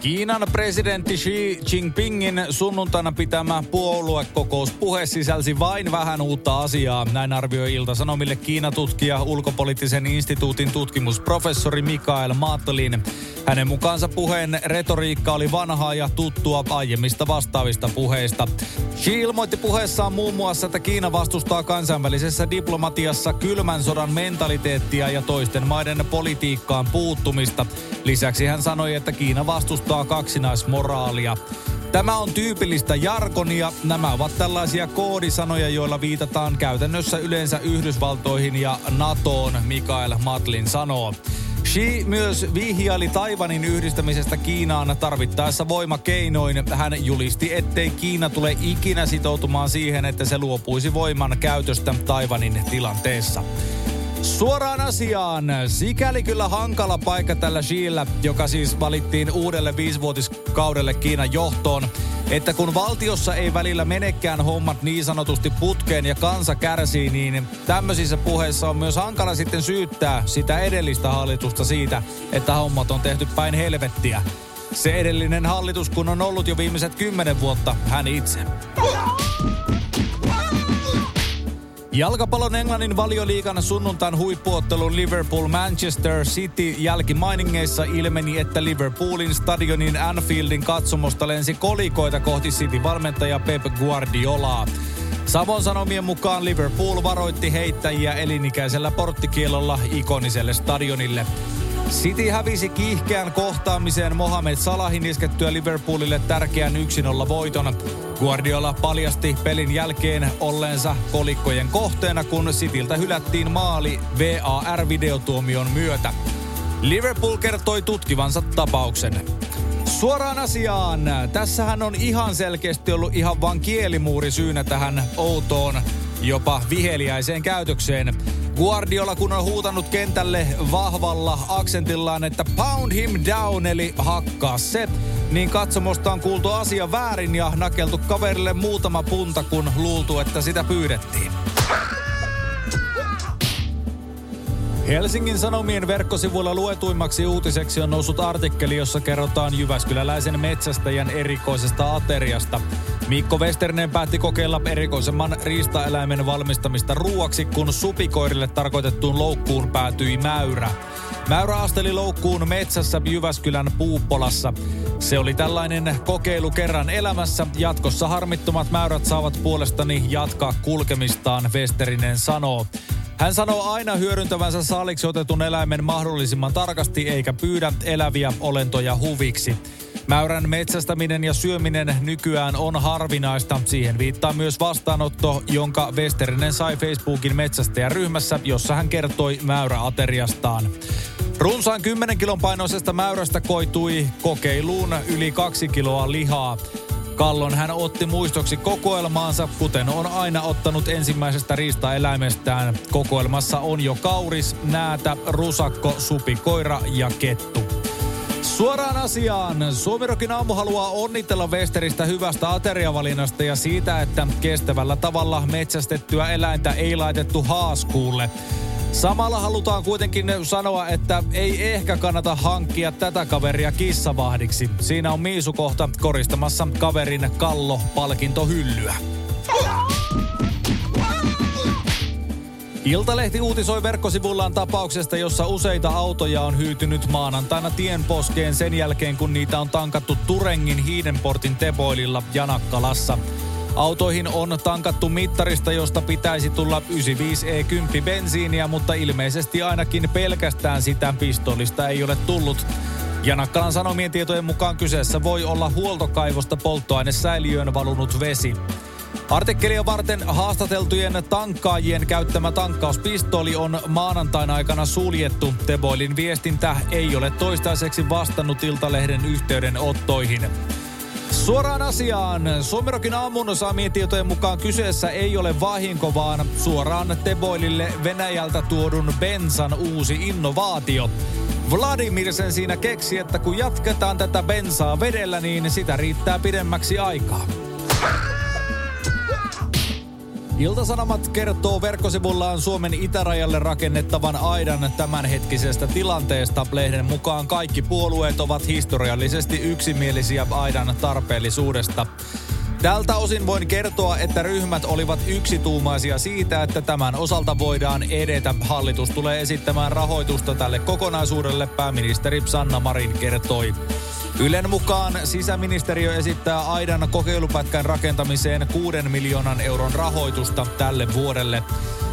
Kiinan presidentti Xi Jinpingin sunnuntaina pitämä puoluekokouspuhe sisälsi vain vähän uutta asiaa. Näin arvioi Ilta-Sanomille Kiinatutkija ulkopoliittisen instituutin tutkimusprofessori Mikael Maatlin. Hänen mukaansa puheen retoriikka oli vanhaa ja tuttua aiemmista vastaavista puheista. Xi ilmoitti puheessaan muun muassa, että Kiina vastustaa kansainvälisessä diplomatiassa kylmän sodan mentaliteettia ja toisten maiden politiikkaan puuttumista. Lisäksi hän sanoi, että Kiina vastustaa kaksinaismoraalia. Tämä on tyypillistä jargonia. Nämä ovat tällaisia koodisanoja, joilla viitataan käytännössä yleensä Yhdysvaltoihin ja NATOon, Mikael Matlin sanoo. Xi myös vihjaili Taivanin yhdistämisestä Kiinaan tarvittaessa voimakeinoin. Hän julisti, ettei Kiina tule ikinä sitoutumaan siihen, että se luopuisi voiman käytöstä Taivanin tilanteessa. Suoraan asiaan. Sikäli kyllä hankala paikka tällä Xillä, joka siis valittiin uudelle viisivuotiskaudelle Kiinan johtoon, että kun valtiossa ei välillä menekään hommat niin sanotusti putkeen ja kansa kärsii, niin tämmöisissä puheissa on myös hankala sitten syyttää sitä edellistä hallitusta siitä, että hommat on tehty päin helvettiä. Se edellinen hallitus, kun on ollut jo viimeiset kymmenen vuotta, hän itse. Jalkapallon Englannin valioliikan sunnuntain huippuottelun Liverpool-Manchester City jälkimainingeissa ilmeni, että Liverpoolin stadionin Anfieldin katsomosta lensi kolikoita kohti City-valmentaja Pep Guardiolaa. Savon sanomien mukaan Liverpool varoitti heittäjiä elinikäisellä porttikielolla ikoniselle stadionille. City hävisi kiihkeän kohtaamiseen Mohamed Salahin iskettyä Liverpoolille tärkeän 1-0 voiton. Guardiola paljasti pelin jälkeen olleensa kolikkojen kohteena, kun Cityltä hylättiin maali VAR-videotuomion myötä. Liverpool kertoi tutkivansa tapauksen. Suoraan asiaan. Tässähän on ihan selkeästi ollut ihan vain kielimuuri syynä tähän outoon, jopa viheliäiseen käytökseen. Guardiola kun on huutanut kentälle vahvalla aksentillaan, että pound him down eli hakkaa se, niin katsomosta on kuultu asia väärin ja nakeltu kaverille muutama punta, kun luultu, että sitä pyydettiin. Helsingin Sanomien verkkosivuilla luetuimmaksi uutiseksi on noussut artikkeli, jossa kerrotaan Jyväskyläläisen metsästäjän erikoisesta ateriasta. Mikko Westernen päätti kokeilla erikoisemman riistaeläimen valmistamista ruuaksi, kun supikoirille tarkoitettuun loukkuun päätyi mäyrä. Mäyrä asteli loukkuun metsässä Jyväskylän Puuppolassa. Se oli tällainen kokeilu kerran elämässä. Jatkossa harmittomat mäyrät saavat puolestani jatkaa kulkemistaan, Westerinen sanoo. Hän sanoo aina hyödyntävänsä saaliksi otetun eläimen mahdollisimman tarkasti eikä pyydä eläviä olentoja huviksi. Mäyrän metsästäminen ja syöminen nykyään on harvinaista. Siihen viittaa myös vastaanotto, jonka Westerinen sai Facebookin metsästäjäryhmässä, jossa hän kertoi mäyräateriastaan. Runsaan 10 kilon painoisesta mäyrästä koitui kokeiluun yli kaksi kiloa lihaa. Kallon hän otti muistoksi kokoelmaansa, kuten on aina ottanut ensimmäisestä riistaeläimestään. Kokoelmassa on jo kauris, näätä, rusakko, supikoira ja kettu. Suoraan asiaan. Suomirokin aamu haluaa onnitella Westeristä hyvästä ateriavalinnasta ja siitä, että kestävällä tavalla metsästettyä eläintä ei laitettu haaskuulle. Samalla halutaan kuitenkin sanoa, että ei ehkä kannata hankkia tätä kaveria kissavahdiksi. Siinä on Miisukohta koristamassa kaverin kallo-palkintohyllyä. Iltalehti uutisoi verkkosivullaan tapauksesta, jossa useita autoja on hyytynyt maanantaina tienposkeen sen jälkeen, kun niitä on tankattu Turengin Hiidenportin Teboililla Janakkalassa. Autoihin on tankattu mittarista, josta pitäisi tulla 95E10 bensiiniä, mutta ilmeisesti ainakin pelkästään sitä pistolista ei ole tullut. Janakkalan sanomien tietojen mukaan kyseessä voi olla huoltokaivosta polttoainesäiliöön valunut vesi. Artikkelia varten haastateltujen tankkaajien käyttämä tankkauspistooli on maanantaina aikana suljettu. Teboilin viestintä ei ole toistaiseksi vastannut Iltalehden yhteydenottoihin. Suoraan asiaan. Suomerokin aamun saamien tietojen mukaan kyseessä ei ole vahinko, vaan suoraan Teboilille Venäjältä tuodun bensan uusi innovaatio. Vladimir sen siinä keksi, että kun jatketaan tätä bensaa vedellä, niin sitä riittää pidemmäksi aikaa. Iltasanomat kertoo verkkosivullaan Suomen itärajalle rakennettavan aidan tämänhetkisestä tilanteesta. Lehden mukaan kaikki puolueet ovat historiallisesti yksimielisiä aidan tarpeellisuudesta. Tältä osin voin kertoa, että ryhmät olivat yksituumaisia siitä, että tämän osalta voidaan edetä. Hallitus tulee esittämään rahoitusta tälle kokonaisuudelle, pääministeri Sanna Marin kertoi. Ylen mukaan sisäministeriö esittää aidan kokeilupätkän rakentamiseen 6 miljoonan euron rahoitusta tälle vuodelle.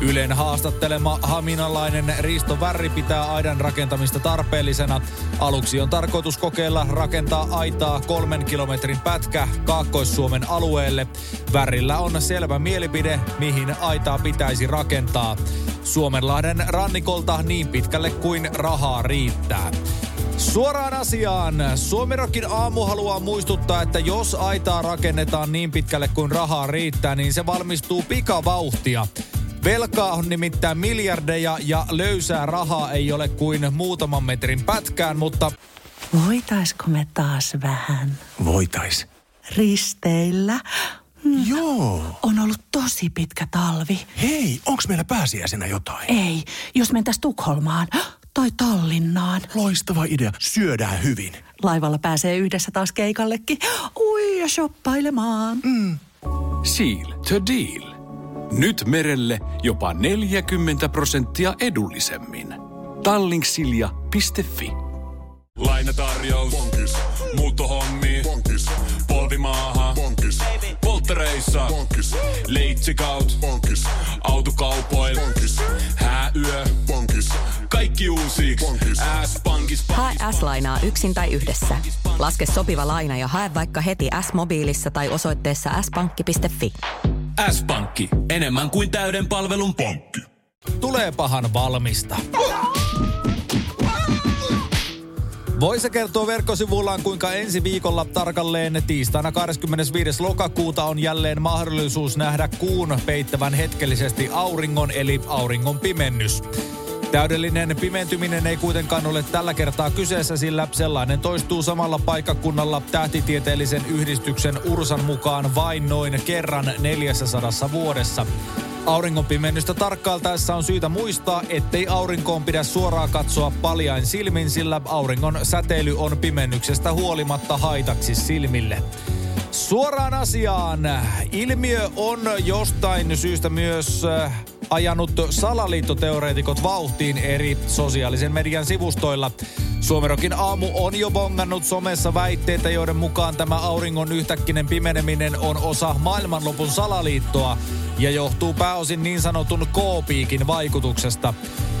Ylen haastattelema haminalainen Risto Värri pitää aidan rakentamista tarpeellisena. Aluksi on tarkoitus kokeilla rakentaa aitaa kolmen kilometrin pätkä Kaakkois-Suomen alueelle. Värrillä on selvä mielipide, mihin aitaa pitäisi rakentaa. Suomenlahden rannikolta niin pitkälle kuin rahaa riittää. Suoraan asiaan. Suomirokin aamu haluaa muistuttaa, että jos aitaa rakennetaan niin pitkälle kuin rahaa riittää, niin se valmistuu pikavauhtia. Velkaa on nimittäin miljardeja ja löysää rahaa ei ole kuin muutaman metrin pätkään, mutta... Voitaisko me taas vähän? Voitais. Risteillä? Mm. Joo. On ollut tosi pitkä talvi. Hei, onks meillä pääsiäisenä jotain? Ei, jos mentäis Tukholmaan tai Tallinnaan. Loistava idea. Syödään hyvin. Laivalla pääsee yhdessä taas keikallekin. Ui ja shoppailemaan. Mm. Seal to deal. Nyt merelle jopa 40 prosenttia edullisemmin. Tallingsilja.fi Lainatarjous. Bonkis. Muuttohommi. Bonkis. Polvimaaha. Bonkis. Polttereissa. Bonkis. Leitsikaut. Bonkis. Autokaupoil. Bonkis. Hääyö. Bonkis. Kaikki uusi. S-pankis. Hae S-lainaa yksin tai yhdessä. Laske sopiva laina ja hae vaikka heti S-mobiilissa tai osoitteessa s-pankki.fi. S-pankki. Enemmän kuin täyden palvelun pankki. Tulee pahan valmista. Voise kertoo verkkosivullaan, kuinka ensi viikolla tarkalleen tiistaina 25. lokakuuta on jälleen mahdollisuus nähdä kuun peittävän hetkellisesti auringon eli auringon pimennys. Täydellinen pimentyminen ei kuitenkaan ole tällä kertaa kyseessä, sillä sellainen toistuu samalla paikkakunnalla tähtitieteellisen yhdistyksen Ursan mukaan vain noin kerran 400 vuodessa. Auringonpimennystä tarkkailtaessa on syytä muistaa, ettei aurinkoon pidä suoraan katsoa paljain silmin, sillä auringon säteily on pimennyksestä huolimatta haitaksi silmille. Suoraan asiaan. Ilmiö on jostain syystä myös äh, ajanut salaliittoteoreetikot vauhtiin eri sosiaalisen median sivustoilla. Suomerokin aamu on jo bongannut somessa väitteitä, joiden mukaan tämä auringon yhtäkkinen pimeneminen on osa maailmanlopun salaliittoa ja johtuu pääosin niin sanotun K-piikin vaikutuksesta.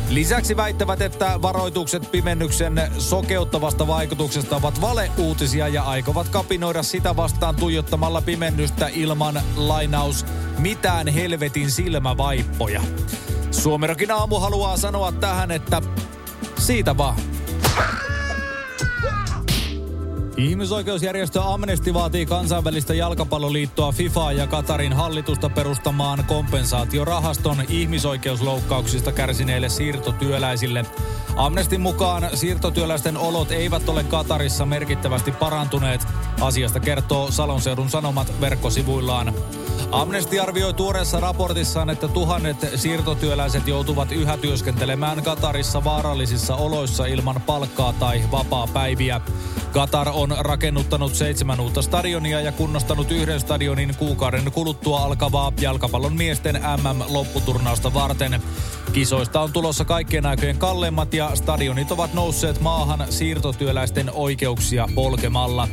Lisäksi väittävät, että varoitukset pimennyksen sokeuttavasta vaikutuksesta ovat valeuutisia ja aikovat kapinoida sitä vastaan tuijottamalla pimennystä ilman lainaus mitään helvetin silmävaippoja. Suomerokin aamu haluaa sanoa tähän, että siitä vaan. Ihmisoikeusjärjestö Amnesty vaatii kansainvälistä jalkapalloliittoa FIFA ja Katarin hallitusta perustamaan kompensaatiorahaston ihmisoikeusloukkauksista kärsineille siirtotyöläisille. Amnestin mukaan siirtotyöläisten olot eivät ole Katarissa merkittävästi parantuneet. Asiasta kertoo Salonseudun Sanomat verkkosivuillaan. Amnesty arvioi tuoreessa raportissaan, että tuhannet siirtotyöläiset joutuvat yhä työskentelemään Katarissa vaarallisissa oloissa ilman palkkaa tai vapaa-päiviä. Katar on rakennuttanut seitsemän uutta stadionia ja kunnostanut yhden stadionin kuukauden kuluttua alkavaa jalkapallon miesten MM-lopputurnausta varten. Kisoista on tulossa kaikkien aikojen kalleimmat ja stadionit ovat nousseet maahan siirtotyöläisten oikeuksia polkemalla.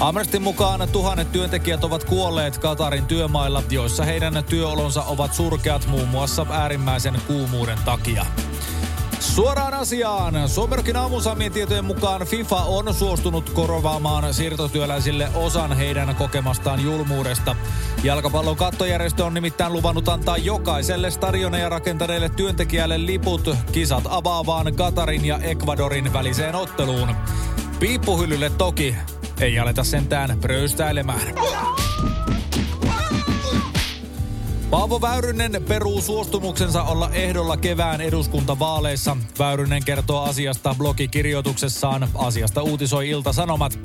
Amnestin mukaan tuhannet työntekijät ovat kuolleet Katarin työmailla, joissa heidän työolonsa ovat surkeat muun muassa äärimmäisen kuumuuden takia. Suoraan asiaan. Suomerokin aamusamien tietojen mukaan FIFA on suostunut korvaamaan siirtotyöläisille osan heidän kokemastaan julmuudesta. Jalkapallon kattojärjestö on nimittäin luvannut antaa jokaiselle stadioneja rakentaneille työntekijälle liput kisat avaavaan Katarin ja Ecuadorin väliseen otteluun. Piippuhyllylle toki ei aleta sentään pröystäilemään. Paavo Väyrynen peruu suostumuksensa olla ehdolla kevään eduskuntavaaleissa. Väyrynen kertoo asiasta blogikirjoituksessaan. Asiasta uutisoi Ilta-Sanomat.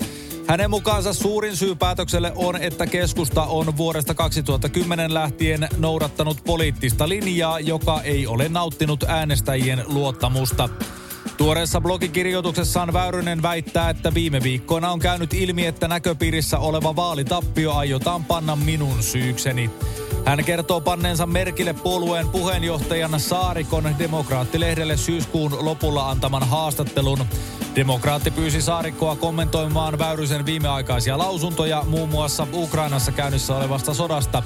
Hänen mukaansa suurin syy päätökselle on, että keskusta on vuodesta 2010 lähtien noudattanut poliittista linjaa, joka ei ole nauttinut äänestäjien luottamusta. Tuoreessa blogikirjoituksessaan Väyrynen väittää, että viime viikkoina on käynyt ilmi, että näköpiirissä oleva vaalitappio aiotaan panna minun syykseni. Hän kertoo panneensa merkille puolueen puheenjohtajan Saarikon demokraattilehdelle syyskuun lopulla antaman haastattelun. Demokraatti pyysi Saarikkoa kommentoimaan Väyrysen viimeaikaisia lausuntoja muun muassa Ukrainassa käynnissä olevasta sodasta.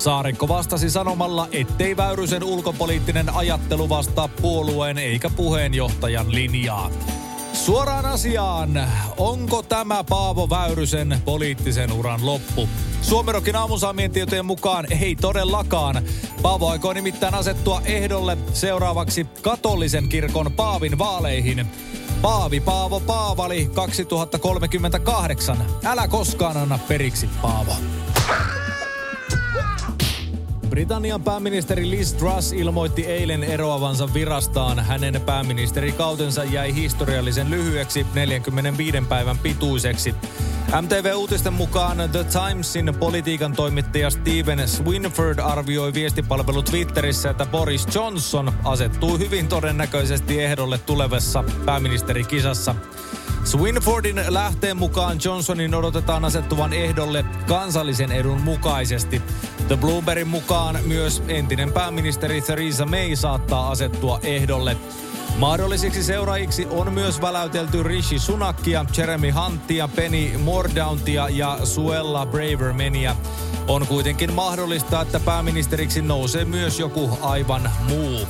Saarikko vastasi sanomalla, ettei Väyrysen ulkopoliittinen ajattelu vastaa puolueen eikä puheenjohtajan linjaa. Suoraan asiaan, onko tämä Paavo Väyrysen poliittisen uran loppu? Suomerokin aamusaamien tietojen mukaan ei todellakaan. Paavo aikoo nimittäin asettua ehdolle seuraavaksi katolisen kirkon Paavin vaaleihin. Paavi Paavo Paavali 2038. Älä koskaan anna periksi, Paavo. Britannian pääministeri Liz Truss ilmoitti eilen eroavansa virastaan. Hänen pääministerikautensa jäi historiallisen lyhyeksi 45 päivän pituiseksi. MTV-uutisten mukaan The Timesin politiikan toimittaja Steven Swinford arvioi viestipalvelu Twitterissä, että Boris Johnson asettuu hyvin todennäköisesti ehdolle tulevassa pääministerikisassa. Swinfordin lähteen mukaan Johnsonin odotetaan asettuvan ehdolle kansallisen edun mukaisesti. The Bloombergin mukaan myös entinen pääministeri Theresa May saattaa asettua ehdolle. Mahdollisiksi seuraajiksi on myös väläytelty Rishi Sunakia, Jeremy Huntia, Penny Mordauntia ja Suella Bravermania. On kuitenkin mahdollista, että pääministeriksi nousee myös joku aivan muu.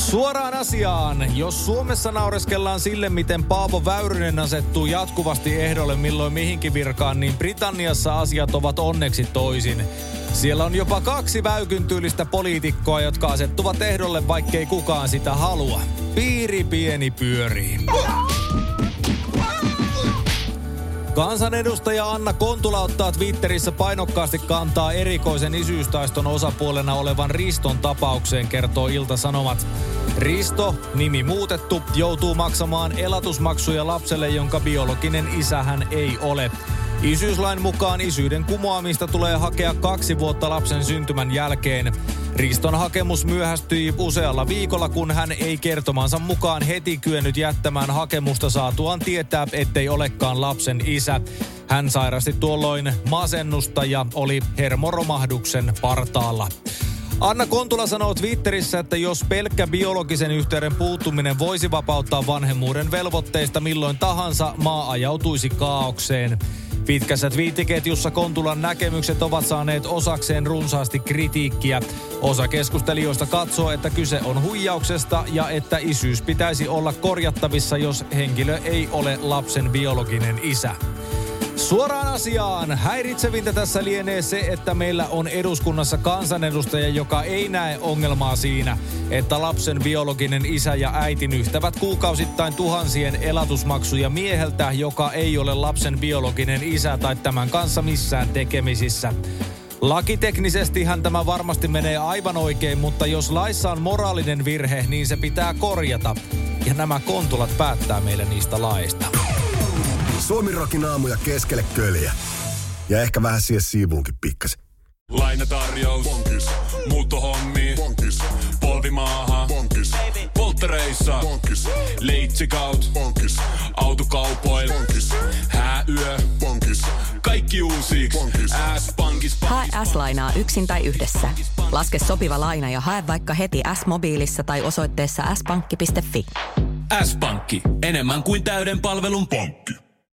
Suoraan asiaan. Jos Suomessa naureskellaan sille, miten Paavo Väyrynen asettuu jatkuvasti ehdolle milloin mihinkin virkaan, niin Britanniassa asiat ovat onneksi toisin. Siellä on jopa kaksi väykyn tyylistä poliitikkoa, jotka asettuvat ehdolle, vaikkei kukaan sitä halua. Piiri pieni pyörii. Kansanedustaja Anna Kontula ottaa Twitterissä painokkaasti kantaa erikoisen isyystaiston osapuolena olevan Riston tapaukseen, kertoo Ilta-Sanomat. Risto, nimi muutettu, joutuu maksamaan elatusmaksuja lapselle, jonka biologinen isähän ei ole. Isyyslain mukaan isyyden kumoamista tulee hakea kaksi vuotta lapsen syntymän jälkeen. Riston hakemus myöhästyi usealla viikolla, kun hän ei kertomansa mukaan heti kyennyt jättämään hakemusta saatuaan tietää, ettei olekaan lapsen isä. Hän sairasti tuolloin masennusta ja oli hermoromahduksen partaalla. Anna Kontula sanoo Twitterissä, että jos pelkkä biologisen yhteyden puuttuminen voisi vapauttaa vanhemmuuden velvoitteista milloin tahansa, maa ajautuisi kaaukseen. Pitkässä twiittiketjussa Kontulan näkemykset ovat saaneet osakseen runsaasti kritiikkiä. Osa keskustelijoista katsoo, että kyse on huijauksesta ja että isyys pitäisi olla korjattavissa, jos henkilö ei ole lapsen biologinen isä. Suoraan asiaan. Häiritsevintä tässä lienee se, että meillä on eduskunnassa kansanedustaja, joka ei näe ongelmaa siinä, että lapsen biologinen isä ja äiti nyhtävät kuukausittain tuhansien elatusmaksuja mieheltä, joka ei ole lapsen biologinen isä tai tämän kanssa missään tekemisissä. Lakiteknisesti hän tämä varmasti menee aivan oikein, mutta jos laissa on moraalinen virhe, niin se pitää korjata. Ja nämä kontulat päättää meille niistä laista. Suomirokin aamuja keskelle köljä. Ja ehkä vähän siihen siivuunkin pikkasen. Lainatarjous. Bonkis. Muuttohommi. Bonkis. Polvimaaha. Bonkis. Polttereissa. Bonkis. Leitsikaut. Bonkis. Autokaupoil. Bonkis. Hääyö. Bonkis. Kaikki uusi. S-pankis. Hae S-lainaa yksin tai yhdessä. Laske sopiva laina ja hae vaikka heti S-mobiilissa tai osoitteessa s-pankki.fi. S-pankki. Enemmän kuin täyden palvelun pankki.